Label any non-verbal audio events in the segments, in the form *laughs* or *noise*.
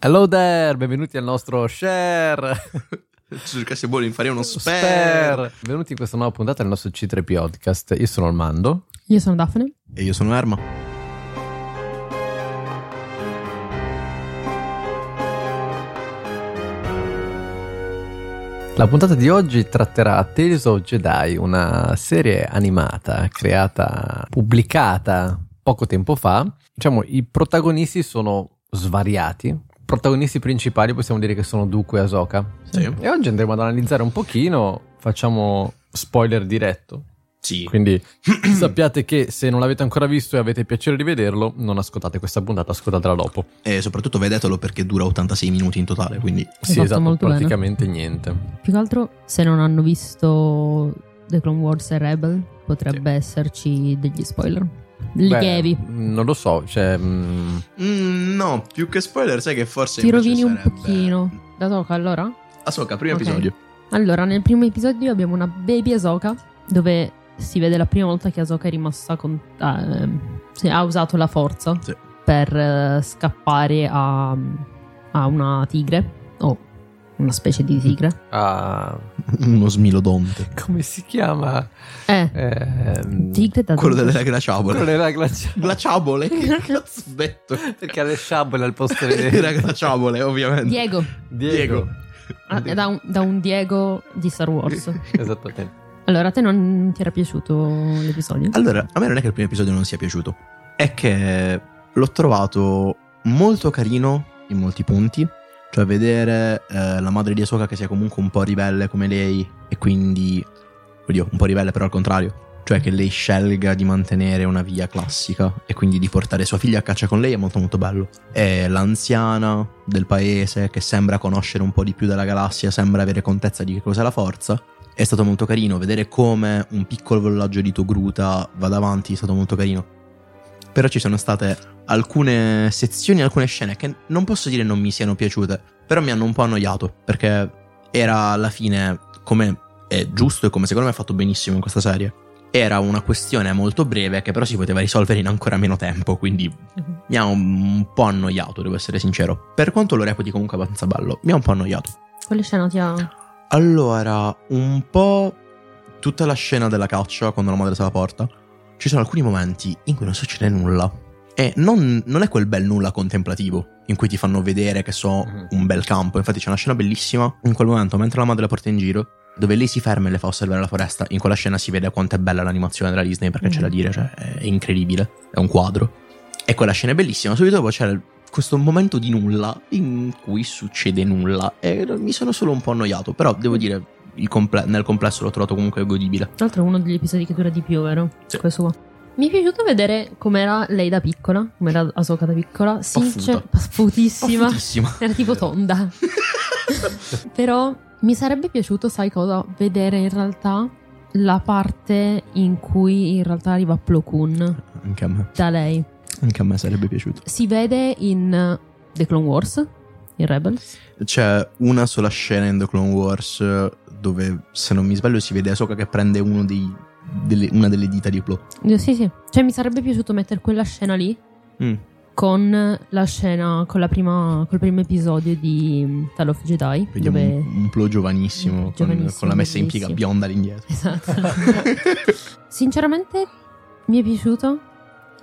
Hello there, benvenuti al nostro share. Cerca se vuole fare uno. Spare. Benvenuti in questa nuova puntata del nostro C3 Podcast. Io sono Armando. Io sono Daphne. E io sono Erma. La puntata di oggi tratterà Tales of Jedi, una serie animata creata, pubblicata poco tempo fa. Diciamo, i protagonisti sono svariati. I protagonisti principali possiamo dire che sono Dooku e Ahsoka. Sì. E oggi andremo ad analizzare un pochino, facciamo spoiler diretto. Sì. Quindi *clears throat* sappiate che se non l'avete ancora visto e avete piacere di vederlo, non ascoltate questa puntata, ascoltatela dopo. E soprattutto vedetelo perché dura 86 minuti in totale, quindi Sì, fatto esatto, molto bene. praticamente niente. Più che altro, se non hanno visto The Clone Wars e Rebel, potrebbe esserci degli spoiler. Lievi. Beh, non lo so, cioè... mm, Mm, no, più che spoiler, sai che forse Ti rovini un sarebbe- pochino. Da Toca allora? Ahsoka, primo Ok. episodio. Allora, nel primo episodio abbiamo una baby Ahsoka dove si vede la prima volta che Ahsoka è rimasta con... sì, ha usato la forza Sì. per eh, scappare a, a una tigre o una specie di tigre. ah, *laughs* Uno smilodonte. come si chiama? Eh, Ehm, tigre da Quello delle glaciabole. quello della *laughs* glacia- Glaciabole? Che *laughs* cazzo ho detto? Perché ha le sciabole al posto Era di... glaciabole, ovviamente. Diego. Diego. Ah, è da un, da un Diego di Star Wars. Esattamente. Allora, a te non ti era piaciuto l'episodio? Allora, a me non è che il primo episodio non sia piaciuto, è che l'ho trovato molto carino in molti punti. Cioè, vedere eh, la madre di Ahsoka che sia comunque un po' ribelle come lei, e quindi. Oddio, un po' ribelle, però al contrario. Cioè, che lei scelga di mantenere una via classica e quindi di portare sua figlia a caccia con lei è molto, molto bello. E l'anziana del paese che sembra conoscere un po' di più della galassia, sembra avere contezza di che cos'è la forza. È stato molto carino vedere come un piccolo villaggio di Togruta vada avanti, è stato molto carino. Però ci sono state alcune sezioni, alcune scene che non posso dire non mi siano piaciute, però mi hanno un po' annoiato, perché era alla fine, come è giusto e come secondo me è fatto benissimo in questa serie, era una questione molto breve che però si poteva risolvere in ancora meno tempo, quindi Mhm. mi ha un, un po' annoiato, devo essere sincero. Per quanto lo reputi comunque abbastanza bello, mi ha un po' annoiato. Quale scena ti ha... Allora, un po' tutta la scena della caccia quando la madre se la porta. Ci sono alcuni momenti in cui non succede nulla. E non, non è quel bel nulla contemplativo in cui ti fanno vedere che so Mhm. un bel campo. Infatti c'è una scena bellissima in quel momento, mentre la madre la porta in giro, dove lei si ferma e le fa osservare la foresta. In quella scena si vede quanto è bella l'animazione della Disney, perché c'è Mhm. da dire, cioè è incredibile. È un quadro. E quella scena è bellissima. Subito dopo c'è questo momento di nulla in cui succede nulla. E mi sono solo un po' annoiato. Però devo dire, comple- nel complesso l'ho trovato comunque godibile. Tra l'altro è uno degli episodi che dura di più, vero? Sì. Questo qua. Mi è piaciuto vedere com'era lei da piccola, com'era Ahsoka da piccola. Sincer- Sputissima. Pafutissima. Era tipo tonda. *laughs* Però mi sarebbe piaciuto, sai cosa? Vedere in realtà la parte in cui in realtà arriva Plo Koon Anche a me. da lei. Anche a me sarebbe piaciuto. Si vede in The Clone Wars, in Rebels. C'è una sola scena in The Clone Wars eh, dove, se non mi sbaglio, si vede Ahsoka che prende uno dei- delle- una delle dita di Plo. Eh, Sì, sì. Cioè mi sarebbe piaciuto mettere quella scena lì Mm. con la scena, con la prima, col primo episodio di mm, Tale of Jedi. Vediamo dove... un, un Plo giovanissimo, Mm, con- giovanissimo, con, la messa in piega bionda all'indietro. Esatto. *laughs* Sinceramente mi è piaciuto.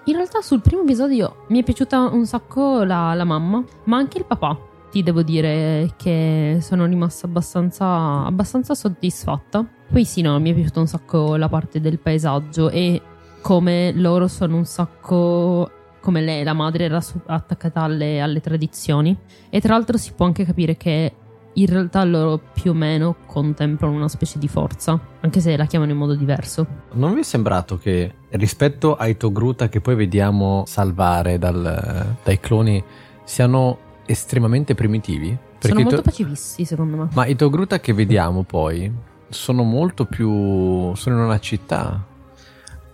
In realtà sul primo episodio mi è piaciuta un sacco la, la mamma, ma anche il papà. Ti devo dire che sono rimasta abbastanza, abbastanza soddisfatta. Poi sì, no, mi è piaciuta un sacco la parte del paesaggio e come loro sono un sacco... Come lei, la madre, era attaccata alle, alle tradizioni. E tra l'altro si può anche capire che in realtà loro più o meno contemplano una specie di forza, anche se la chiamano in modo diverso. Non vi è sembrato che rispetto ai Togruta che poi vediamo salvare dal- dai cloni siano estremamente primitivi? Sono molto To- pacifisti, secondo me. Ma i Togruta che vediamo poi sono molto più... sono in una città.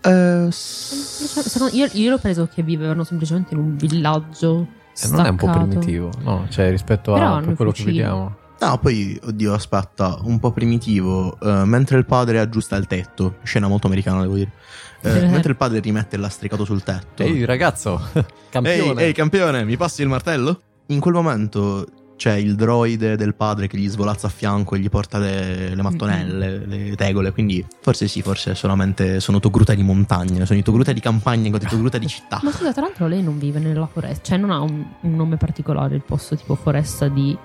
Eh, Semplice- secondo- io, io l'ho preso che vivevano semplicemente in un villaggio. E non è un po' staccato. primitivo, no? Cioè rispetto Però a quello che fucili. vediamo. No, poi, oddio, aspetta, un po' primitivo. eh, mentre il padre aggiusta il tetto, scena molto americana, devo dire. Eh, Eh. *laughs* mentre il padre rimette il lastricato sul tetto. Ehi ragazzo, *laughs* Ehi, campione. ehi, campione, mi passi il martello? In quel momento c'è il droide del padre che gli svolazza a fianco e gli porta le, le mattonelle, le tegole. Quindi forse sì, forse solamente sono Togruta di montagna, sono i Togruta di campagna incontro i Togruta di città. *laughs* Ma scusa, tra l'altro lei non vive nella foresta, cioè non ha un, un nome particolare il posto tipo foresta di...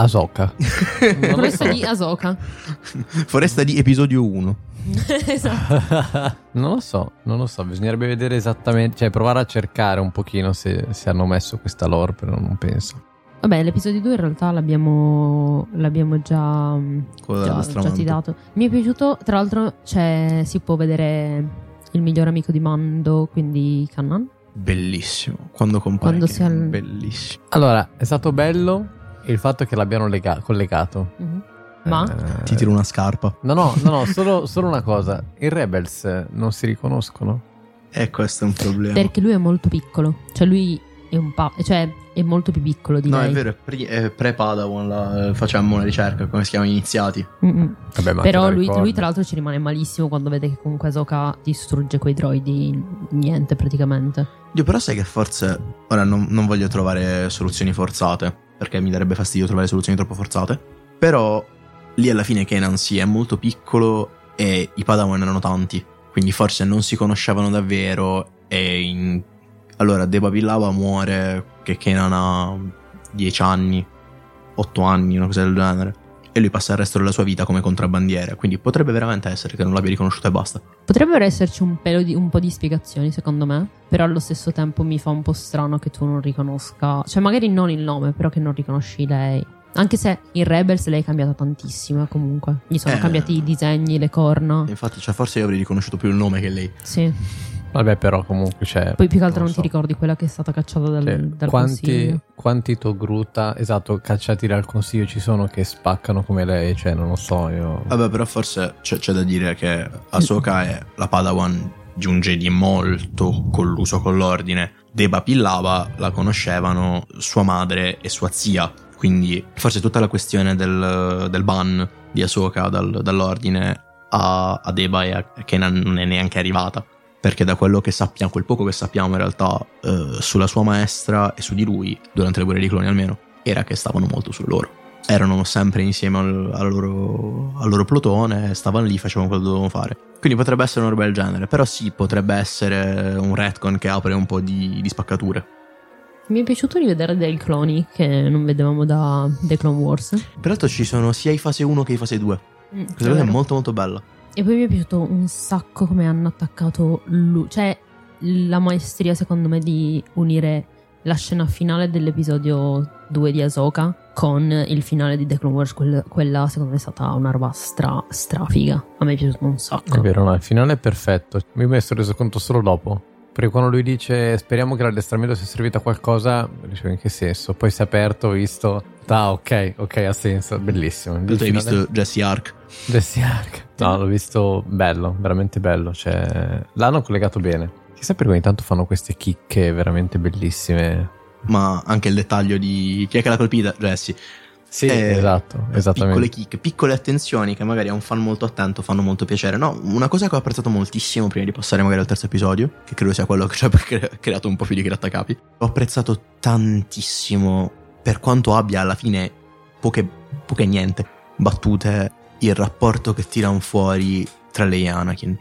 Asoka. *laughs* Foresta di Asoka. Foresta di episodio 1. *laughs* esatto. *laughs* non lo so, non lo so, bisognerebbe vedere esattamente, cioè provare a cercare un pochino se, se hanno messo questa lore, però non penso. Vabbè, l'episodio 2 in realtà l'abbiamo, l'abbiamo già, Quello già, già tirato. Mi è piaciuto, tra l'altro c'è, si può vedere il miglior amico di Mando, quindi Kannan. Bellissimo. Quando compare. Quando si al- Bellissimo. Allora, è stato bello il fatto che l'abbiano lega- collegato. Mhm. Ma? Eh, Ti tiro una scarpa. No, no, no, no, *laughs* solo, solo una cosa. I Rebels non si riconoscono? E questo è un problema. Perché lui è molto piccolo, cioè lui è un pa- cioè è molto più piccolo di No, lei. è vero, è, pre- è pre-Padawan. La, facciamo una ricerca, come si chiamano iniziati. Vabbè, ma Però lui, lui, tra l'altro ci rimane malissimo quando vede che comunque Ahsoka distrugge quei droidi niente praticamente. Io però sai che forse ora non, non voglio trovare soluzioni forzate, perché mi darebbe fastidio trovare soluzioni troppo forzate. Però lì alla fine Kenan sì, è molto piccolo e i Padawan erano tanti, quindi forse non si conoscevano davvero e in... allora Deba Villava muore che Kenan ha 10 anni, 8 anni, una cosa del genere. E lui passa il resto della sua vita come contrabbandiere, quindi potrebbe veramente essere che non l'abbia riconosciuto e basta. Potrebbero esserci un, pelo di- un po' di spiegazioni secondo me, però allo stesso tempo mi fa un po' strano che tu non riconosca, cioè magari non il nome, però che non riconosci lei. Anche se in Rebels lei è cambiata tantissimo eh, comunque. Gli sono Eh. cambiati i disegni, le corna. Infatti, cioè, forse io avrei riconosciuto più il nome che lei. Sì. Vabbè, però comunque c'è... Poi più che altro non non, so. ti ricordi quella che è stata cacciata dal, Cioè, dal quanti, consiglio. quanti Togruta, esatto, cacciati dal consiglio ci sono che spaccano come lei, cioè non lo so io. Vabbè, però forse c'è, c'è da dire che Ahsoka è la Padawan di un Jedi molto colluso con l'ordine. Deba Pillava la conoscevano sua madre e sua zia. Quindi forse tutta la questione del, del ban di Ahsoka dal- dall'ordine a, a Deba e a Kenan non è neanche arrivata. Perché da quello che sappiamo, quel poco che sappiamo in realtà eh, sulla sua maestra e su di lui, durante le guerre di cloni almeno, era che stavano molto su loro erano sempre insieme al, al loro, al loro plotone, stavano lì, facevano quello che dovevano fare. Quindi potrebbe essere una roba del genere, però sì, potrebbe essere un retcon che apre un po' di, di spaccature. Mi è piaciuto rivedere dei cloni che non vedevamo da The Clone Wars. Peraltro ci sono sia i fase 1 che i fase 2. Mm, Questa cosa è molto molto bella. E poi mi è piaciuto un sacco come hanno attaccato lui. Cioè, la maestria, secondo me, di unire la scena finale dell'episodio 2 di Ahsoka con il finale di The Clone Wars. quel- quella, secondo me, è stata una roba stra, strafiga. A me è piaciuto un È sacco. vero, no, il finale è perfetto. Mi sono reso conto solo dopo. Perché quando lui dice speriamo che l'addestramento sia servito a qualcosa, dicevo in che senso? Poi si è aperto, ho visto. Ah, ok, ok, ha senso, bellissimo. Tu hai visto Jesse Ark? Jesse Ark. No, l'ho visto bello, veramente bello. Cioè, l'hanno collegato bene. Chissà perché ogni tanto fanno queste chicche veramente bellissime. Ma anche il dettaglio di chi è che l'ha colpita? Jesse. Sì, Eh, esatto, esattamente. Piccole chicche, piccole attenzioni che magari a un fan molto attento fanno molto piacere. No, una cosa che ho apprezzato moltissimo prima di passare magari al terzo episodio, che credo sia quello che ci ha *laughs* cre- creato un po' più di grattacapi. Ho apprezzato tantissimo, per quanto abbia alla fine poche, poche niente battute, il rapporto che tirano fuori tra lei e Anakin.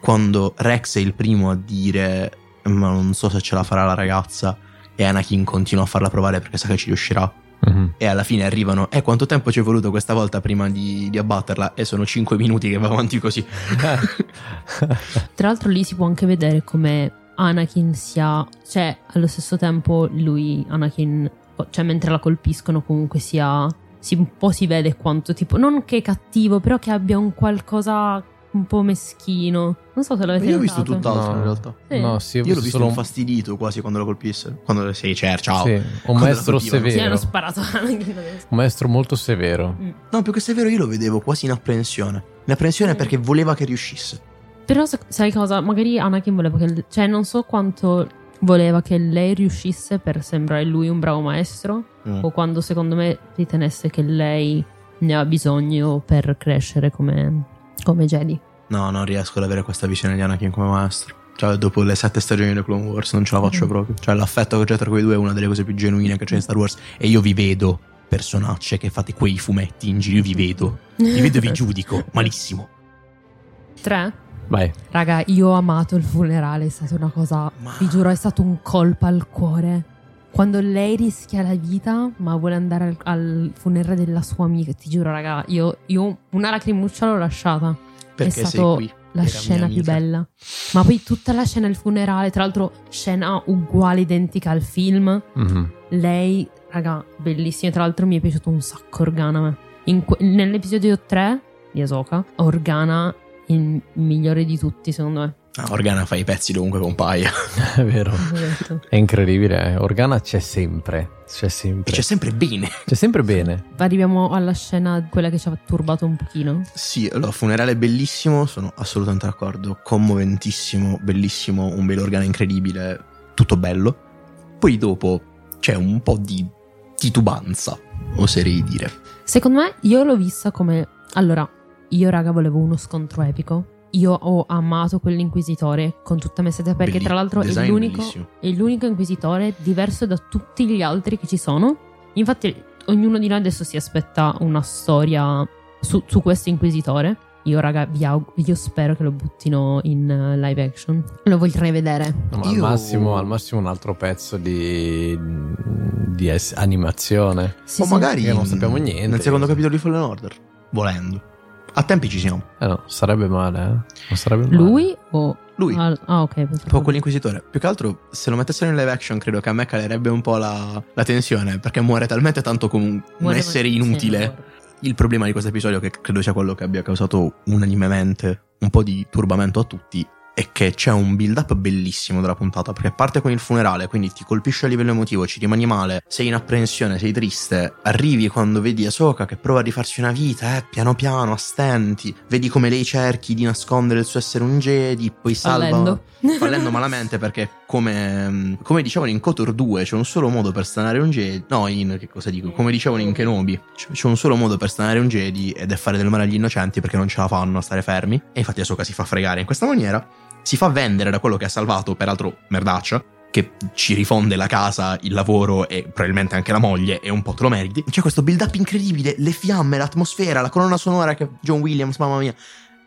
Quando Rex è il primo a dire ma non so se ce la farà la ragazza e Anakin continua a farla provare perché sa che ci riuscirà Mhm. e alla fine arrivano. E quanto tempo ci è voluto questa volta prima di, di abbatterla? E sono 5 minuti che va avanti così. *laughs* Tra l'altro, lì si può anche vedere come Anakin sia. Cioè, allo stesso tempo, lui, Anakin, cioè, mentre la colpiscono, comunque sia. Si, un po' si vede quanto tipo. Non che è cattivo, però che abbia un qualcosa un po' meschino. Non so se l'avete Io ho visto tutt'altro No. in realtà. Sì. No, sì, Io l'ho visto visto solo un, infastidito quasi quando lo colpisse. Quando sei cer, ciao. sì, un Quando maestro colpivano. Sì, severo. hanno sparato *laughs* a Anakin adesso. Un maestro molto severo. Mm. No, più che severo io lo vedevo quasi in apprensione. In apprensione Mm. perché voleva che riuscisse. Però sai cosa? Magari Anakin voleva che. Cioè, non so quanto voleva che lei riuscisse per sembrare lui un bravo maestro. Mm. O quando secondo me ritenesse che lei ne ha bisogno per crescere come, come Jedi. No, non riesco ad avere questa visione di Anakin come maestro. Cioè, dopo le sette stagioni di Clone Wars non ce la faccio Mm. proprio. Cioè, l'affetto che c'è tra quei due è una delle cose più genuine che c'è in Star Wars. E io vi vedo, personacce che fate quei fumetti in giro, io vi vedo. Vi vedo e vi *laughs* giudico. Malissimo. Tre? Vai. Raga, io ho amato il funerale, è stata una cosa, Ma- vi giuro, è stato un colpo al cuore. Quando lei rischia la vita, ma vuole andare al, al funerale della sua amica, ti giuro, raga, io, io una lacrimuccia l'ho lasciata. Perché è qui. la scena più bella. Ma poi tutta la scena del funerale, tra l'altro, scena uguale, identica al film. Mhm. Lei, raga, bellissima. Tra l'altro, mi è piaciuto un sacco Organa. que- nell'episodio 3 di Ahsoka, Organa il migliore di tutti, secondo me. Ah, Organa fa i pezzi dovunque compaia. *laughs* È vero. Detto. È incredibile. eh. Organa c'è sempre. C'è E sempre. c'è sempre bene. C'è sempre bene. Arriviamo alla scena, quella che ci ha turbato un pochino. Sì, allora, funerale bellissimo, sono assolutamente d'accordo. Commoventissimo, bellissimo, un bel organo incredibile, tutto bello. Poi dopo c'è un po' di titubanza, oserei dire. Secondo me, io l'ho vista come. Allora, io, raga, volevo uno scontro epico. Io ho amato quell'inquisitore con tutta me stessa perché, Belli- tra l'altro, è l'unico, è l'unico inquisitore diverso da tutti gli altri che ci sono. Infatti, ognuno di noi adesso si aspetta una storia su, su questo inquisitore. Io, raga, vi aug- io spero che lo buttino in eh, live action. Lo vorrei vedere. No, ma al, Io- massimo, al massimo un altro pezzo di, di es- animazione. Sì, o sì. magari non sappiamo niente. Nel secondo capitolo di Fallen Order, volendo. A tempi ci siamo. Eh no, sarebbe male, eh. Non sarebbe male. Lui o. Lui. Ah, ah, ok. Proprio quell'inquisitore. Più che altro, se lo mettessero in live action, credo che a me calerebbe un po' la, la tensione. Perché muore talmente tanto come un, un Muore- essere inutile. muore. Il problema di questo episodio, che credo sia quello che abbia causato unanimemente un po' di turbamento a tutti, è che c'è un build up bellissimo della puntata. Perché parte con il funerale, quindi ti colpisce a livello emotivo, ci rimani male, sei in apprensione, sei triste. Arrivi quando vedi Ahsoka che prova a rifarsi una vita, eh, piano piano, a stenti. Vedi come lei cerchi di nascondere il suo essere un Jedi, poi salva. Fallendo. *laughs* Fallendo malamente perché, come, come dicevano in Kotor 2, c'è un solo modo per stanare un Jedi. No, in che cosa dico? Come dicevano in Kenobi, c'è c'è un solo modo per stanare un Jedi ed è fare del male agli innocenti perché non ce la fanno a stare fermi. E infatti Ahsoka si fa fregare in questa maniera. Si fa vendere da quello che ha salvato, peraltro merdaccia, che ci rifonde la casa, il lavoro e probabilmente anche la moglie e un po' te lo meriti. C'è questo build up incredibile, le fiamme, l'atmosfera, la colonna sonora che John Williams, mamma mia,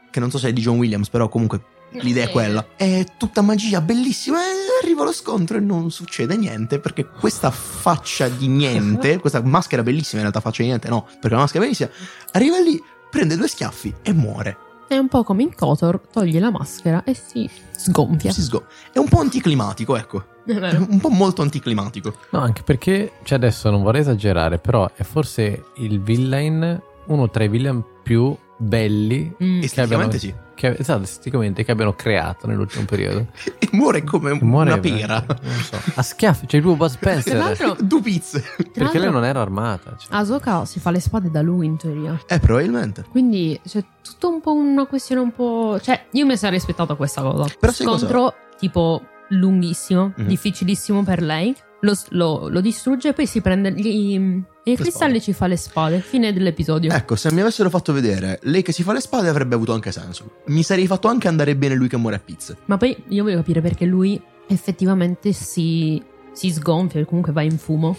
che non so se è di John Williams, però comunque l'idea è quella. È tutta magia, bellissima. E arriva lo scontro e non succede niente perché questa faccia di niente, *laughs* questa maschera bellissima, in realtà faccia di niente, no, perché la maschera bellissima, arriva lì, prende due schiaffi e muore. È un po' come in Kotor, toglie la maschera e si sgonfia. Si sgo- È un po' anticlimatico, ecco. È È un po' molto anticlimatico. No, anche perché, cioè adesso non vorrei esagerare, però è forse il villain, uno tra i villain più belli Mm. Esteticamente sì. Che, esatto, esteticamente, che abbiano creato nell'ultimo periodo. *laughs* E muore come Muore una pera. Non so. A schiaffi, c'è proprio Buzz Tra Spencer. l'altro, Due pizze. Perché lei non era armata. cioè. Ahsoka si fa le spade da lui in teoria. Eh, probabilmente. Quindi c'è tutto un po' una questione un po'... Cioè, io mi sarei aspettato questa cosa. Però sai cosa? Scontro tipo lunghissimo, Mhm. difficilissimo per lei. Lo, lo- lo distrugge e poi si prende gli, i cristalli e ci fa le spade. Fine dell'episodio. Ecco, se mi avessero fatto vedere lei che si fa le spade avrebbe avuto anche senso. Mi sarei fatto anche andare bene lui che muore a pizze. Ma poi io voglio capire perché lui effettivamente si, si sgonfia, comunque va in fumo.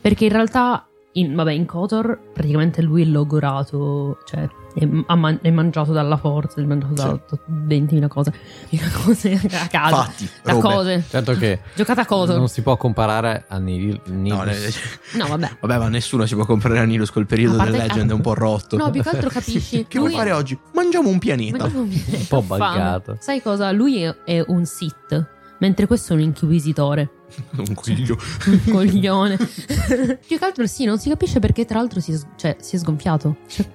Perché in realtà, in, vabbè, in Kotor praticamente lui è logorato, cioè è, man- è mangiato dalla forza, è mangiato da 20.000 cose. *laughs* 20.000 cose a caso. Fatti, Da robe. cose. Certo che *laughs* Giocata a Kotor. non si può comparare a Nil, Nil- No, le- *laughs* No, vabbè. vabbè, ma nessuno si può comprare Anilus col periodo A parte delle leggende è un po' rotto. No, più che altro capisci. che vuoi fare oggi? Mangiamo un pianeta. Ma- un po' buggato. Sai cosa? Lui è, è un Sith, mentre questo è un inquisitore. un coglio. Un coglione. Più che altro sì, non si capisce perché tra l'altro si è, cioè, si è sgonfiato. Cioè,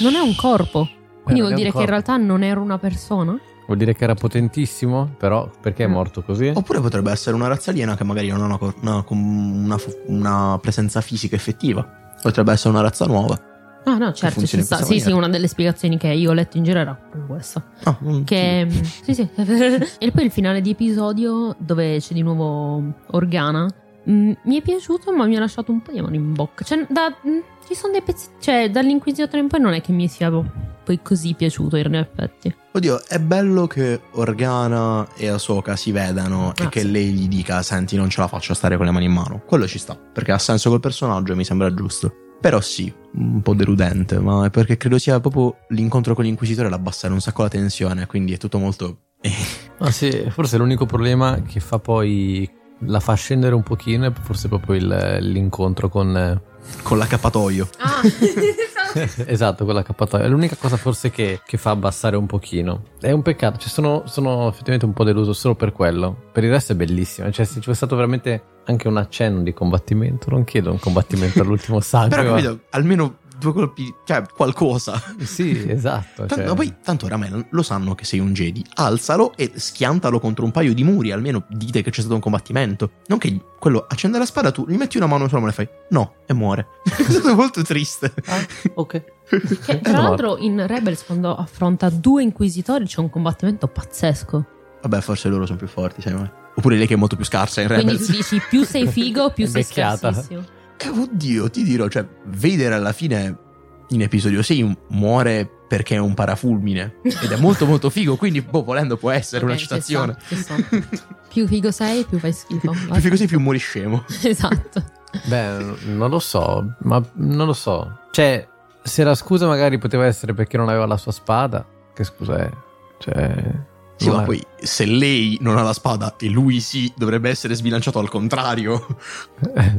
non è un corpo. Quindi Eh, vuol dire che in realtà non era una persona? Vuol dire che era potentissimo, però perché è Mm. morto così? Oppure potrebbe essere una razza aliena che magari non ha una, una- una- una presenza fisica effettiva. Potrebbe essere una razza nuova. Ah no, certo, ci sta. Sì, sì, una delle spiegazioni che io ho letto in giro era questa. Ah, mm, Che mm, sì, sì. *laughs* e poi il finale di episodio dove c'è di nuovo Organa. Mm, mi è piaciuto, ma mi ha lasciato un po' di amore in bocca. Cioè, da, mm, ci sono dei pezzi. Cioè, dall'inquisitore in poi non è che mi sia poi così piaciuto in effetti. Oddio, è bello che Organa e Ahsoka si vedano e Ah, che sì. lei gli dica: Senti, non ce la faccio a stare con le mani in mano. Quello ci sta, perché ha senso col personaggio e mi sembra giusto. Però sì, un po' deludente, ma è perché credo sia proprio l'incontro con l'inquisitore ad abbassare un sacco la tensione, quindi è tutto molto. *laughs* Ah, sì, forse l'unico problema che fa poi la fa scendere un pochino è forse proprio il- l'incontro con con l'accappatoio. Ah, *laughs* esatto, con l'accappatoio. È l'unica cosa forse che, che fa abbassare un pochino. È un peccato, cioè sono, sono effettivamente un po' deluso solo per quello. Per il resto è bellissimo. Cioè, se ci fosse stato veramente anche un accenno di combattimento, non chiedo un combattimento all'ultimo *laughs* sangue. Però ma- capito, almeno due colpi, cioè qualcosa. Sì, esatto. Tanto, cioè- ma poi, tanto oramai lo sanno che sei un Jedi. Alzalo e schiantalo contro un paio di muri. Almeno dite che c'è stato un combattimento. Non che quello accende la spada, tu gli metti una mano sulla mano e fai no, e muore. *laughs* è stato molto triste. Ah, ok. *laughs* Che, tra l'altro in Rebels quando affronta due inquisitori c'è un combattimento pazzesco. Vabbè, forse loro sono più forti, sai mai. Oppure lei che è molto più scarsa in Quindi Rebels. tu dici più sei figo, più sei scarsissimo. Oddio, ti dirò, cioè, Vader alla fine in episodio 6 muore perché è un parafulmine. Ed è molto molto figo, quindi, boh, volendo può essere una Ok, ci citazione. sta, ci Più figo sei, più fai schifo. *laughs* più figo sei, più muori scemo. *laughs* Esatto. Beh, non lo so, ma non lo so. Cioè, se la scusa magari poteva essere perché non aveva la sua spada, che scusa è? Cioè... Sì, ma poi se lei non ha la spada e lui sì, dovrebbe essere sbilanciato al contrario.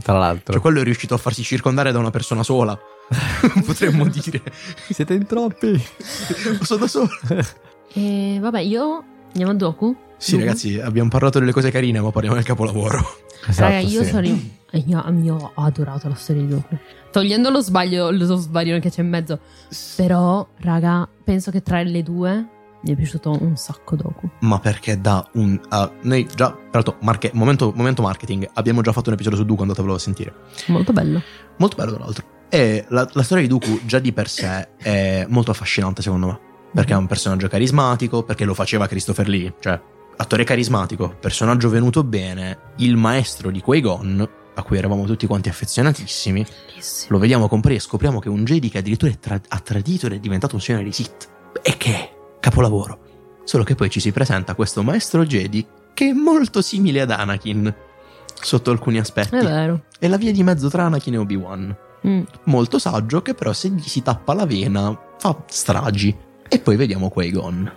Tra l'altro. Cioè, quello è riuscito a farsi circondare da una persona sola. *laughs* Potremmo dire. Siete in troppi. *laughs* Sono da solo. E vabbè, io andiamo a Doku. Sì, Doku? ragazzi, abbiamo parlato delle cose carine, ma parliamo del capolavoro. Esatto, Raga, io sì. sono. Io, io ho adorato la storia di Doku. Togliendo lo sbaglio, lo sbaglio che c'è in mezzo. Però, raga, penso che tra le due mi è piaciuto un sacco Doku. Ma perché da un. ah, noi già, tra l'altro, momento, momento marketing, abbiamo già fatto un episodio su Dooku, andatevelo a sentire. Molto bello. Molto bello, tra l'altro. E la, la storia di Dooku già di per sé è molto affascinante, secondo me. Perché è un personaggio carismatico, perché lo faceva Christopher Lee. Cioè, attore carismatico, personaggio venuto bene, il maestro di Qui-Gon, a cui eravamo tutti quanti affezionatissimi. Bellissimo. Lo vediamo comparire e scopriamo che un Jedi che addirittura tra- ha tradito ed è diventato un signore di Sith. E che capolavoro. Solo che poi ci si presenta questo maestro Jedi che è molto simile ad Anakin. Sotto alcuni aspetti. È vero. È la via di mezzo tra Anakin e Obi-Wan. Mm. Molto saggio che però se gli si tappa la vena fa stragi. E poi vediamo Qui-Gon.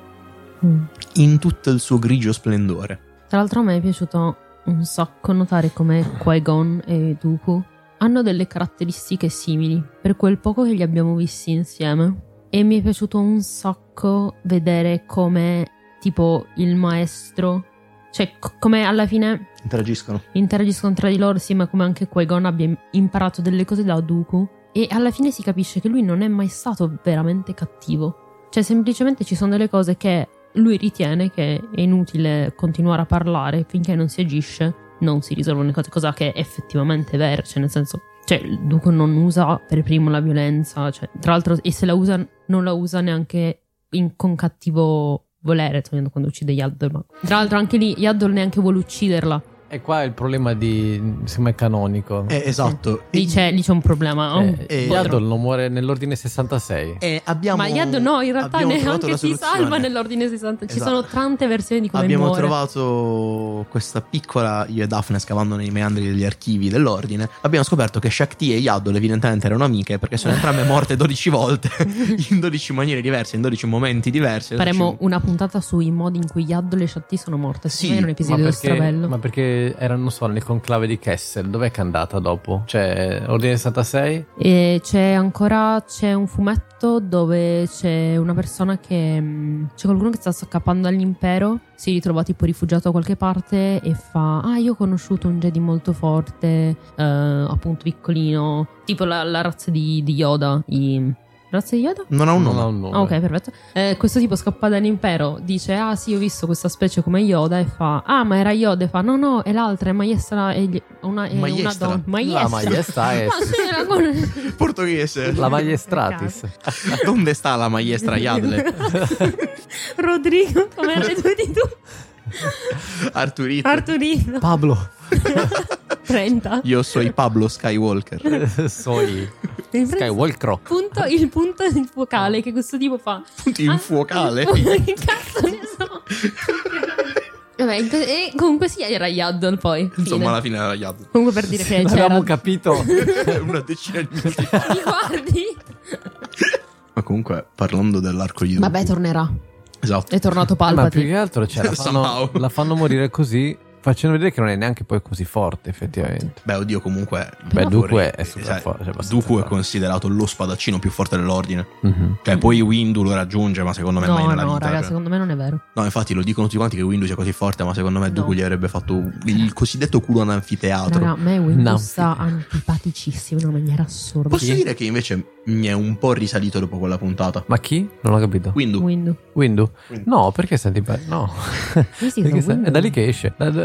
Mm. In tutto il suo grigio splendore. Tra l'altro a me è piaciuto un sacco notare come Qui-Gon e Dooku hanno delle caratteristiche simili per quel poco che li abbiamo visti insieme. E mi è piaciuto un sacco vedere come tipo il maestro, cioè c- come alla fine Interagiscono. interagiscono tra di loro, sì, ma come anche Qui-Gon abbia imparato delle cose da Dooku. E alla fine si capisce che lui non è mai stato veramente cattivo. Cioè, semplicemente ci sono delle cose che lui ritiene che è inutile continuare a parlare finché non si agisce, non si risolvono le cose, cosa che è effettivamente vera. Cioè, nel senso, cioè, Dooku non usa per primo la violenza, cioè, tra l'altro, e se la usa, non la usa neanche in- con cattivo volere, togliendo quando uccide Yaddle. Ma... Tra l'altro, anche lì Yaddle neanche vuole ucciderla. E qua è il problema di... secondo me è canonico. Eh, esatto. Lì c'è, lì c'è un problema. Eh, eh, Yaddle non muore nell'ordine 66. E abbiamo, Ma Yad no, in realtà abbiamo neanche si salva nell'ordine 60. Ci Esatto. sono tante versioni di come Abbiamo muore. trovato questa piccola, io e Daphne scavando nei meandri degli archivi dell'ordine, abbiamo scoperto che Shakti e Yaddle evidentemente erano amiche perché sono entrambe morte 12 volte, *laughs* in 12 maniere diverse, in 12 momenti diversi. Faremo 12 una puntata sui modi in cui Yaddle e Shatti sono morte. Sì, è un Ma episodio perché, strabello. ma perché erano, non so, nel conclave di Kessel. Dov'è che è andata dopo? Cioè, ordine 66? E c'è ancora c'è un fumetto dove c'è una persona che mh, c'è qualcuno che sta scappando dall'impero, si ritrova tipo rifugiato da qualche parte e fa "Ah, io ho conosciuto un Jedi molto forte, eh, appunto piccolino, tipo la, la razza di, di Yoda, i razza di Yoda? Non ha un nome. ha un nome. Ah, ok, perfetto. Eh, questo tipo scappa dall'impero, dice: Ah, sì, ho visto questa specie come Yoda. E fa: Ah, ma era Yoda. E fa: No, no, è l'altra, è Maestra. È gli- una, è una Maestra. donna. La Maestra. maestra *laughs* è... Ma la con- *laughs* Portoghese. La maestratis. *laughs* Dove sta la maestra Yadle? Rodrigo, come hai detto tu? Arturito. Arturino. Pablo. 30. Io sono Pablo Skywalker. *laughs* Preso Skywalker. Punto, il punto focale che questo tipo fa. Punto infuocale. Ah, *laughs* che cazzo ne so? Vabbè, e comunque sì, era Yaddle poi. Fine. Insomma, alla fine era Yad. Comunque per dire che c'era. L'abbiamo capito. *laughs* Una decina di minuti. Mi guardi? Ma comunque, parlando dell'arco di. Vabbè, tornerà. Esatto. È tornato Ma più Palpatine. che altro cioè, la, fanno, la fanno morire così, facendo vedere che non è neanche poi così forte, effettivamente. Beh, oddio, comunque. Beh, Dooku vorrei- è super sai, forte, cioè, abbastanza Dooku è forte. considerato lo spadaccino più forte dell'ordine. Mhm. Cioè, poi Windu lo raggiunge, ma secondo me mai No, nella no, vita. raga, cioè. secondo me non è vero. No, infatti lo dicono tutti quanti che Windu sia così forte, ma secondo me No. Dooku gli avrebbe fatto il cosiddetto culo anfiteatro. Raga, a me Windows No. sta antipaticissimo in una maniera assurda. Posso dire che invece mi è un po' risalito dopo quella puntata. Ma chi? Non ho capito. Windu. Windows. Windu? Windu. No, perché senti bene? No. Sì, sì, Perché sta- è da lì che esce. Da- da-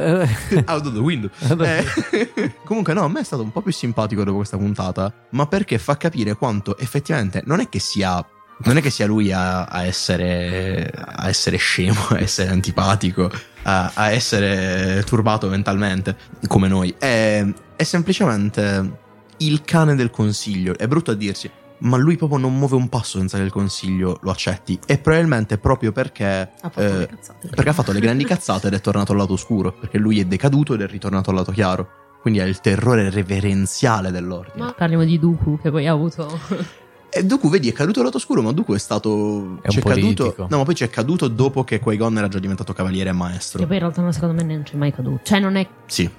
Out of the window. *laughs* Eh, *laughs* comunque, no, a me è stato un po' più simpatico dopo questa puntata. Ma perché fa capire quanto effettivamente non è che sia. Non è che sia lui a, a essere. a essere scemo, a essere antipatico, a, a essere turbato mentalmente, come noi. È, è semplicemente il cane del consiglio. È brutto a dirsi. Ma lui proprio non muove un passo senza che il consiglio lo accetti. E probabilmente proprio perché. Ha fatto eh, le cazzate. perché ha fatto le grandi cazzate ed è tornato al lato oscuro. Perché lui è decaduto ed è ritornato al lato chiaro. Quindi è il terrore reverenziale dell'ordine. Ma parliamo di Dooku che poi ha avuto. E Dooku, vedi, è caduto al lato oscuro, ma Dooku è stato. È un c'è politico. caduto. No, ma poi c'è caduto dopo che Qui-Gon era già diventato cavaliere e maestro. Che poi in realtà no, secondo me non c'è mai caduto. Cioè, non è. Sì.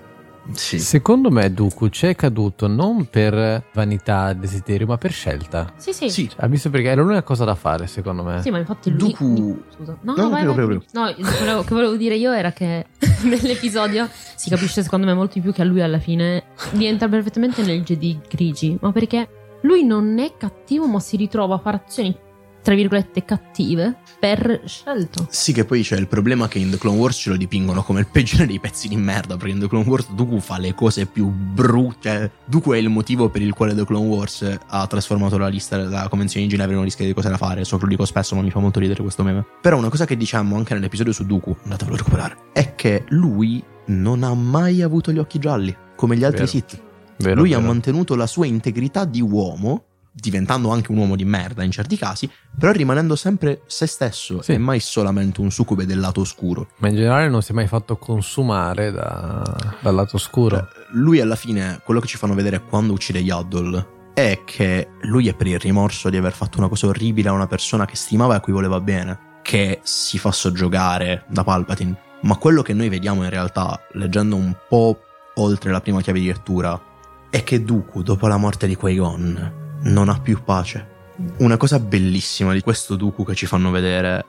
Sì. Secondo me Dooku ci è caduto non per vanità, desiderio, ma per scelta. Sì, sì. Sì. Ha visto perché era l'unica cosa da fare, secondo me. Sì, ma infatti lui. Dooku- Scusa. No, No, no, vai, prego, vai. prego, No, quello che volevo dire io era che *laughs* nell'episodio si capisce secondo me molto di più che a lui alla fine rientra perfettamente nel Jedi grigi. Ma perché lui non è cattivo, ma si ritrova a fare azioni tra virgolette cattive per scelta. Sì, che poi c'è il problema che in The Clone Wars ce lo dipingono come il peggiore dei pezzi di merda. Perché in The Clone Wars Dooku fa le cose più brutte. Cioè, Dooku è il motivo per il quale The Clone Wars ha trasformato la lista della Convenzione di Ginevra in una lista di cose da fare. So che lo dico spesso, ma mi fa molto ridere questo meme. Però una cosa che diciamo anche nell'episodio su Dooku, andatevelo a recuperare, è che lui non ha mai avuto gli occhi gialli, come gli altri. Sith. Vero, lui ha vero. mantenuto la sua integrità di uomo, diventando anche un uomo di merda in certi casi, però rimanendo sempre se stesso Sì. e mai solamente un succube del lato oscuro. Ma in generale non si è mai fatto consumare da- dal lato oscuro. Cioè, lui alla fine, quello che ci fanno vedere quando uccide Yaddle è che lui è per il rimorso di aver fatto una cosa orribile a una persona che stimava e a cui voleva bene, che si fa soggiogare da Palpatine. Ma quello che noi vediamo in realtà, leggendo un po' oltre la prima chiave di lettura, è che Dooku, dopo la morte di Qui-Gon, non ha più pace. Una cosa bellissima di questo Dooku che ci fanno vedere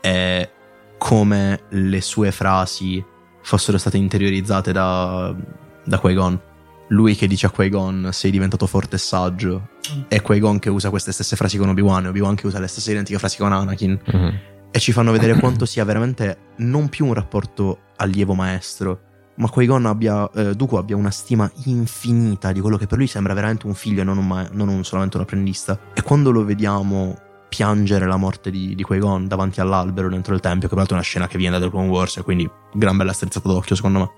è come le sue frasi fossero state interiorizzate da, da Qui-Gon. Lui che dice a Qui-Gon sei diventato forte e saggio. E Qui-Gon che usa queste stesse frasi con Obi-Wan e Obi-Wan che usa le stesse identiche frasi con Anakin. Mhm. E ci fanno vedere quanto sia veramente non più un rapporto allievo-maestro, ma Qui-Gon abbia, eh, Dooku abbia una stima infinita di quello che per lui sembra veramente un figlio e non, un ma- non un- solamente un apprendista. E quando lo vediamo piangere la morte di, di Qui-Gon davanti all'albero dentro il tempio, che peraltro è una scena che viene da Clone Wars, quindi gran bella strizzata d'occhio secondo me.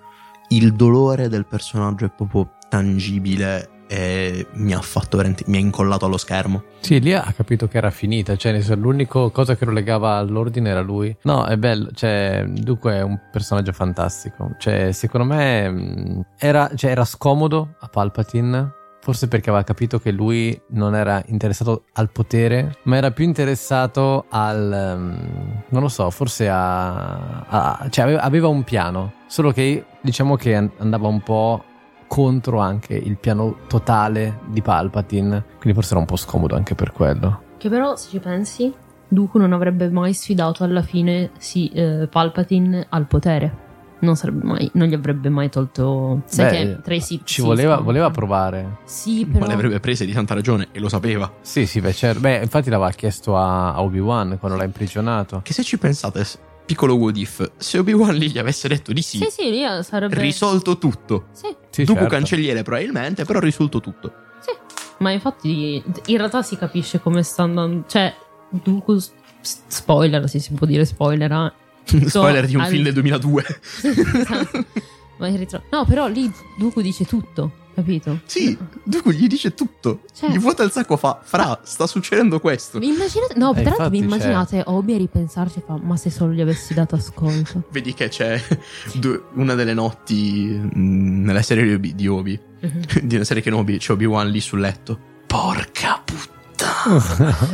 Il dolore del personaggio è proprio tangibile e mi ha fatto veramente, mi ha incollato allo schermo. Sì, lì ha capito che era finita, cioè l'unica cosa che lo legava all'ordine era lui. No, è bello, cioè Dooku è un personaggio fantastico, cioè secondo me mh, era, cioè, era scomodo a Palpatine, forse perché aveva capito che lui non era interessato al potere, ma era più interessato al... mh, non lo so, forse a... a- cioè aveva, aveva un piano, solo che diciamo che an- andava un po' contro anche il piano totale di Palpatine, quindi forse era un po' scomodo anche per quello. Che però, se ci pensi, Dooku non avrebbe mai sfidato alla fine sì, eh, Palpatine al potere. Non, sarebbe mai, non gli avrebbe mai tolto. Sai Beh, che tra i Sith Ci voleva, voleva provare. Sì, però. Ma le avrebbe prese di tanta ragione e lo sapeva. Sì, sì, beh, certo. Beh, infatti l'aveva chiesto a, Obi-Wan quando l'ha imprigionato. Che se ci pensate, piccolo what if, se Obi-Wan lì gli avesse detto di sì, Sì, sì, lì eh, sarebbe. risolto tutto. Sì, Sì, Dooku certo. cancelliere probabilmente, però risolto tutto. sì. Ma infatti, in realtà si capisce come sta andando. Cioè, Dooku. Spoiler, se si può dire spoiler. ah. *laughs* Spoiler di un al- film del 2002. *laughs* Esatto. Ma in ritro- No, però lì Dooku dice tutto, capito? Sì, Dooku gli dice tutto. Cioè- Gli vuota il sacco, fa, fra, sta succedendo questo. Vi Immaginate, no, Eh, tra l'altro vi cioè- immaginate Obi a ripensarci e fa, ma se solo gli avessi dato ascolto. *laughs* Vedi che c'è una delle notti mh, nella serie di Obi, di Obi, *laughs* di una serie che Obi, c'è Obi-Wan lì sul letto. Porca.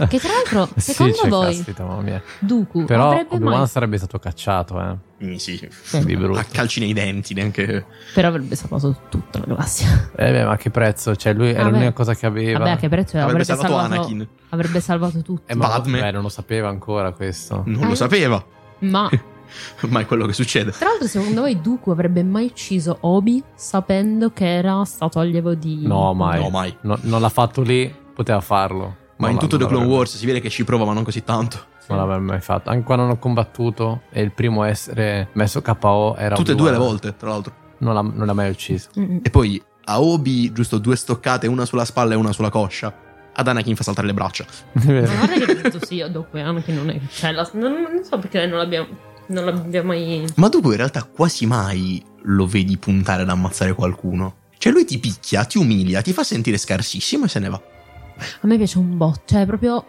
Che tra l'altro, *laughs* Sì, secondo cioè, voi, caspita, mamma mia. Dooku Però Obi-Wan mai... sarebbe stato cacciato, eh. Mm, sì, Di brutto. a calci nei denti, neanche... Però avrebbe salvato tutta la galassia. Eh beh, ma che prezzo? Cioè, lui era l'unica cosa che aveva. Vabbè, a che prezzo Avrebbe avrebbe, salvato salvato, Anakin. avrebbe salvato tutto. Eh, ma Padme. beh, non lo sapeva ancora questo. Non Eh. lo sapeva, Ma *laughs* ma è quello che succede. tra l'altro, secondo voi Dooku avrebbe mai ucciso Obi sapendo che era stato allievo di... No, mai. No, mai. No, non l'ha fatto lì, poteva farlo. Ma in tutto The Clone Wars si vede che ci prova, ma non così tanto. Non l'avrebbe mai fatto. Anche quando hanno combattuto e il primo a essere messo KO era Tutte e due le volte, tra l'altro. Non l'ha, non l'ha mai ucciso. E poi a Obi, giusto due stoccate, una sulla spalla e una sulla coscia. Ad Anakin fa saltare le braccia. È vero. Ma guarda che detto sì, dopo Anakin non è... Cioè, la- non, non so perché non l'abbiamo... Non l'abbiamo mai... Ma dopo in realtà quasi mai lo vedi puntare ad ammazzare qualcuno. Cioè lui ti picchia, ti umilia, ti fa sentire scarsissimo e se ne va. A me piace un botto, cioè proprio...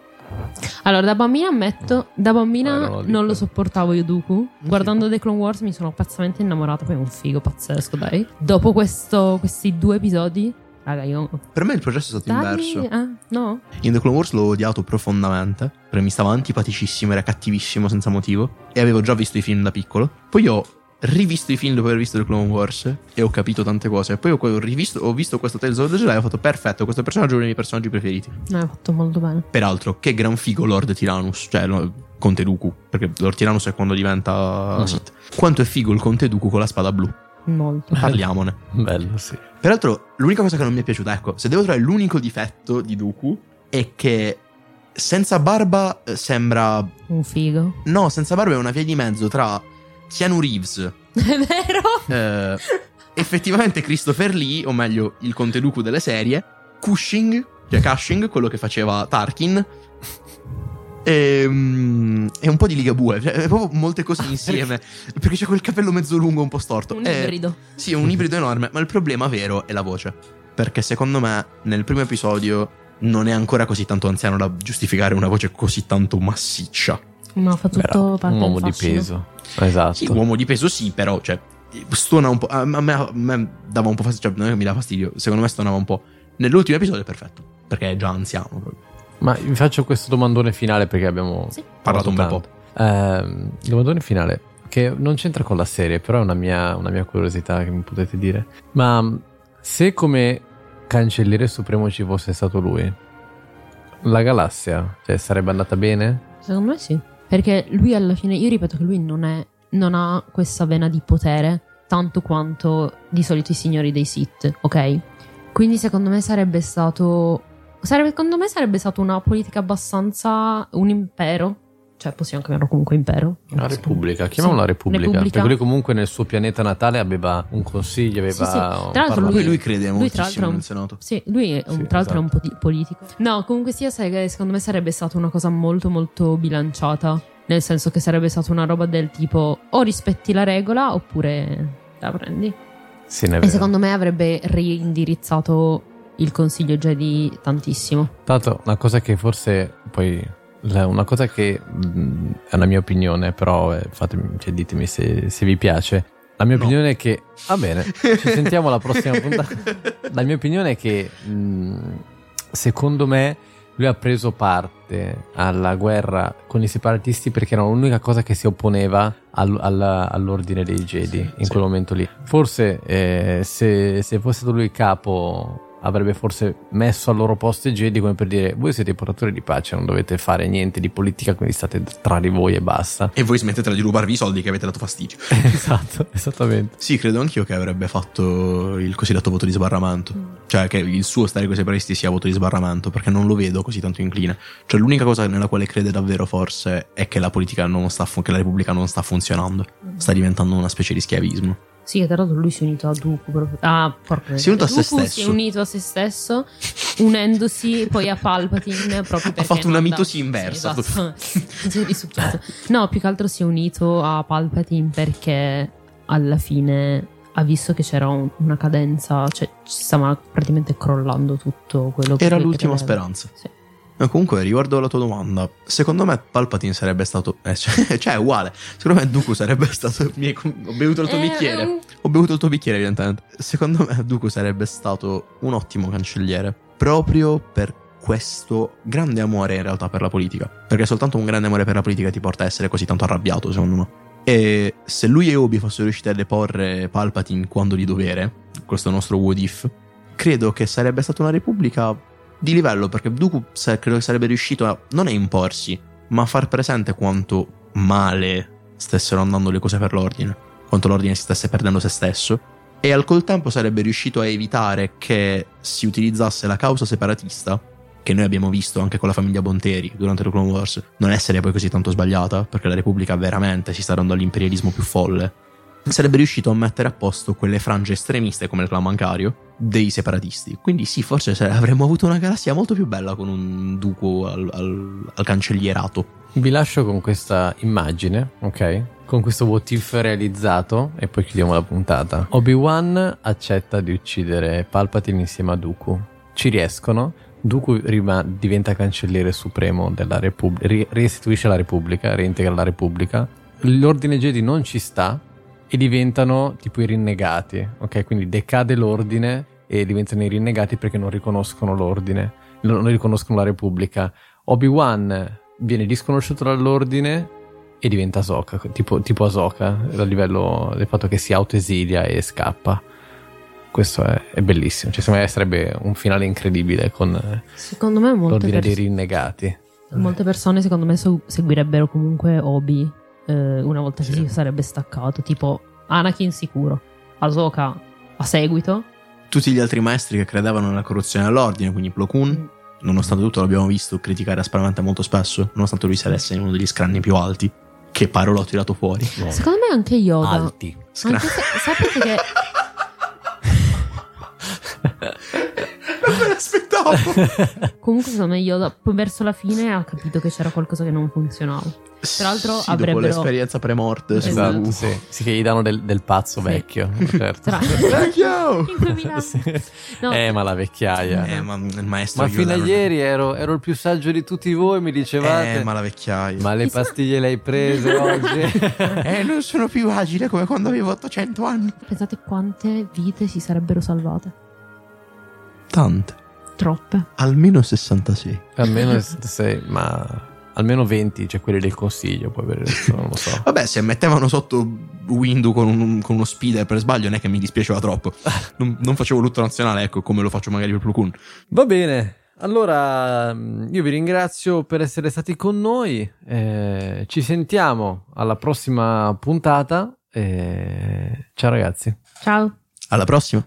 Allora, da bambina ammetto, da bambina non lo non, lo sopportavo io Dooku. Guardando The Clone Wars mi sono pazzamente innamorata, poi è un figo pazzesco, dai. Dopo questo- questi due episodi, raga, io... Per me il processo è stato Dai, inverso. eh, no? In The Clone Wars l'ho odiato profondamente, perché mi stava antipaticissimo, era cattivissimo senza motivo, e avevo già visto i film da piccolo. Poi ho rivisto i film dopo aver visto The Clone Wars e ho capito tante cose. Poi ho, rivisto, ho visto questo Tales of the Jedi e ho fatto perfetto, questo personaggio è uno dei miei personaggi preferiti. No, hai fatto molto bene. Peraltro, che gran figo Lord Tyrannus, cioè no, Conte Dooku, perché Lord Tyrannus è quando diventa Mhm. Sith. Quanto è figo il Conte Dooku con la spada blu. Molto. Parliamone. *laughs* Bello, sì. Peraltro, l'unica cosa che non mi è piaciuta, ecco, se devo trovare l'unico difetto di Dooku è che senza barba eh, sembra Un figo. No, senza barba è una via di mezzo tra Keanu Reeves, *laughs* È vero? eh, effettivamente Christopher Lee, o meglio il Conte Dooku delle serie, Cushing, cioè Cushing, quello che faceva Tarkin, e, mm, e un po' di Ligabue, cioè è proprio molte cose insieme, perché c'è quel capello mezzo lungo un po' storto. Un Eh, ibrido. sì, è un ibrido enorme, ma il problema vero è la voce, perché secondo me nel primo episodio non è ancora così tanto anziano da giustificare una voce così tanto massiccia. Ma fa tutto Però, parte un uomo di peso. Esatto. Sì, uomo di peso sì, però, cioè, stona un po'. A me, a me dava un po' fastidio, cioè, non è che mi dà fastidio, secondo me stonava un po'. Nell'ultimo episodio è perfetto, perché è già anziano proprio. Ma vi faccio questo domandone finale perché abbiamo Sì. Parlato un bel po'. Ehm, domandone finale che non c'entra con la serie, però è una mia, una mia curiosità che mi potete dire. Ma se come cancelliere supremo ci fosse stato lui, la galassia cioè, sarebbe andata bene? Secondo me sì. Perché lui alla fine, io ripeto che lui non è, non ha questa vena di potere tanto quanto di solito i signori dei Sith, ok? Quindi secondo me sarebbe stato, sarebbe, secondo me sarebbe stata una politica abbastanza, un impero, cioè possiamo chiamarlo comunque impero. La Repubblica, chiamiamola Sì, Repubblica. Repubblica. Perché lui comunque nel suo pianeta natale aveva un consiglio, aveva Sì, sì. Tra l'altro. Poi lui crede lui tra moltissimo l'altro nel Senato. Sì, lui è un- Sì, tra l'altro è un esatto. po' di- politico. No, comunque sia, sai che secondo me sarebbe stata una cosa molto molto bilanciata. Nel senso che sarebbe stata una roba del tipo o rispetti la regola oppure la prendi. Sì, ne E secondo me avrebbe reindirizzato il consiglio Jedi tantissimo. Tanto una cosa che forse poi la- una cosa che mh, è una mia opinione, però eh, fatemi, cioè, ditemi se, se vi piace. La mia No. opinione è che va bene, ci *laughs* sentiamo alla prossima puntata. La mia opinione è che mh, secondo me lui ha preso parte alla guerra con i separatisti perché era l'unica cosa che si opponeva al- al- all'ordine dei Jedi in sì. quel momento lì. Forse eh, se, se fosse stato lui il capo avrebbe forse messo al loro posto i Jedi come per dire voi siete i portatori di pace, non dovete fare niente di politica, quindi state tra di voi e basta. E voi smettetela di rubarvi i soldi che avete dato fastidio. *laughs* esatto, esattamente. Sì, credo anch'io che avrebbe fatto il cosiddetto voto di sbarramento. Mm. Cioè, che il suo stare con i separatisti sia voto di sbarramento, perché non lo vedo così tanto incline. Cioè, l'unica cosa nella quale crede davvero, forse, è che la politica non sta fu- che la Repubblica non sta funzionando. Sta diventando una specie di schiavismo. Sì, che tra l'altro lui si è unito a Dooku proprio. Ah, porca Si è unito a se Dooku Si è stesso. unito a se stesso, unendosi poi a Palpatine *laughs* proprio perché fatto una mitosi inversa. Sì, esatto. *laughs* Si è risucchiato. No, più che altro si è unito a Palpatine perché alla fine ha visto che c'era un- una cadenza, cioè ci stava praticamente crollando tutto quello che Era l'ultima credeva. speranza. Sì. No, comunque, riguardo alla tua domanda, secondo me Palpatine sarebbe stato. Eh, cioè, *laughs* cioè, è uguale. Secondo me Dooku sarebbe *laughs* stato. mi ho bevuto il tuo Eh, bicchiere. mm, Ho bevuto il tuo bicchiere, evidentemente. Secondo me Dooku sarebbe stato un ottimo cancelliere. Proprio per questo grande amore in realtà per la politica. Perché soltanto un grande amore per la politica ti porta a essere così tanto arrabbiato, secondo me. E se lui e Obi fossero riusciti a deporre Palpatine quando di dovere, questo nostro what if, credo che sarebbe stata una repubblica di livello, perché Dooku credo che sarebbe riuscito a non a imporsi, ma a far presente quanto male stessero andando le cose per l'ordine, quanto l'ordine si stesse perdendo se stesso, e al col tempo sarebbe riuscito a evitare che si utilizzasse la causa separatista, che noi abbiamo visto anche con la famiglia Bonteri durante le Clone Wars, non essere poi così tanto sbagliata, perché la Repubblica veramente si sta dando all'imperialismo più folle. Sarebbe riuscito a mettere a posto quelle frange estremiste come il clan bancario dei separatisti. Quindi sì, forse se- avremmo avuto una galassia molto più bella con un duco al, al- al cancellierato. Vi lascio con questa immagine, ok? Con questo what if realizzato e poi chiudiamo la puntata. Obi-Wan accetta di uccidere Palpatine insieme a Dooku. Ci riescono. Dooku rima- diventa cancelliere supremo della Repubblica, restituisce la Repubblica, reintegra la Repubblica. L'ordine Jedi non ci sta e diventano tipo i rinnegati, ok? Quindi decade l'ordine e diventano i rinnegati perché non riconoscono l'ordine, non riconoscono la Repubblica. Obi-Wan viene disconosciuto dall'ordine e diventa Ahsoka, tipo, tipo Ahsoka, a livello del fatto che si autoesilia e scappa. Questo è, è bellissimo, cioè secondo me sarebbe un finale incredibile con Secondo me l'ordine dei pers- rinnegati. molte persone secondo me seguirebbero comunque Obi eh, una volta che Sì. si sarebbe staccato, tipo Anakin sicuro, Ahsoka a seguito. Tutti gli altri maestri che credevano nella corruzione dell'ordine, quindi Plo Koon, nonostante tutto l'abbiamo visto criticare aspramente molto spesso, nonostante lui salesse in uno degli scranni più alti. Che parole ho tirato fuori. Secondo me anche Yoda. Alti. Scra- Anche se, sapete che non me l'aspettavo. *laughs* comunque secondo me Yoda poi verso la fine ha capito che c'era qualcosa che non funzionava. Peraltro sì, dopo avrebbero- l'esperienza pre-morte. su- Esatto, sì. Sì, che gli danno del, del pazzo Sì. vecchio, *laughs* certo. Tra- Vecchio! Sì. No. Eh, ma la vecchiaia. Eh, ma il maestro Ma fino a Yoda non- ieri ero, ero il più saggio di tutti voi, mi dicevate. Eh, ma la vecchiaia. Ma le Chissà- pastiglie le hai prese *laughs* oggi? Eh, non sono più agile come quando avevo 800 anni. Pensate quante vite si sarebbero salvate? Tante. Troppe. Almeno 66. almeno sei, ma almeno 20, cioè quelli del consiglio, poi per il resto non lo so. *laughs* Vabbè, se mettevano sotto Windu con, un- con uno speeder per sbaglio, non è che mi dispiaceva troppo. *laughs* Non, non facevo lutto nazionale, ecco, come lo faccio magari per Plo Koon. Va bene. Allora, mh, io vi ringrazio per essere stati con noi. eh, ci sentiamo alla prossima puntata. eh, ciao ragazzi. Ciao. Alla prossima.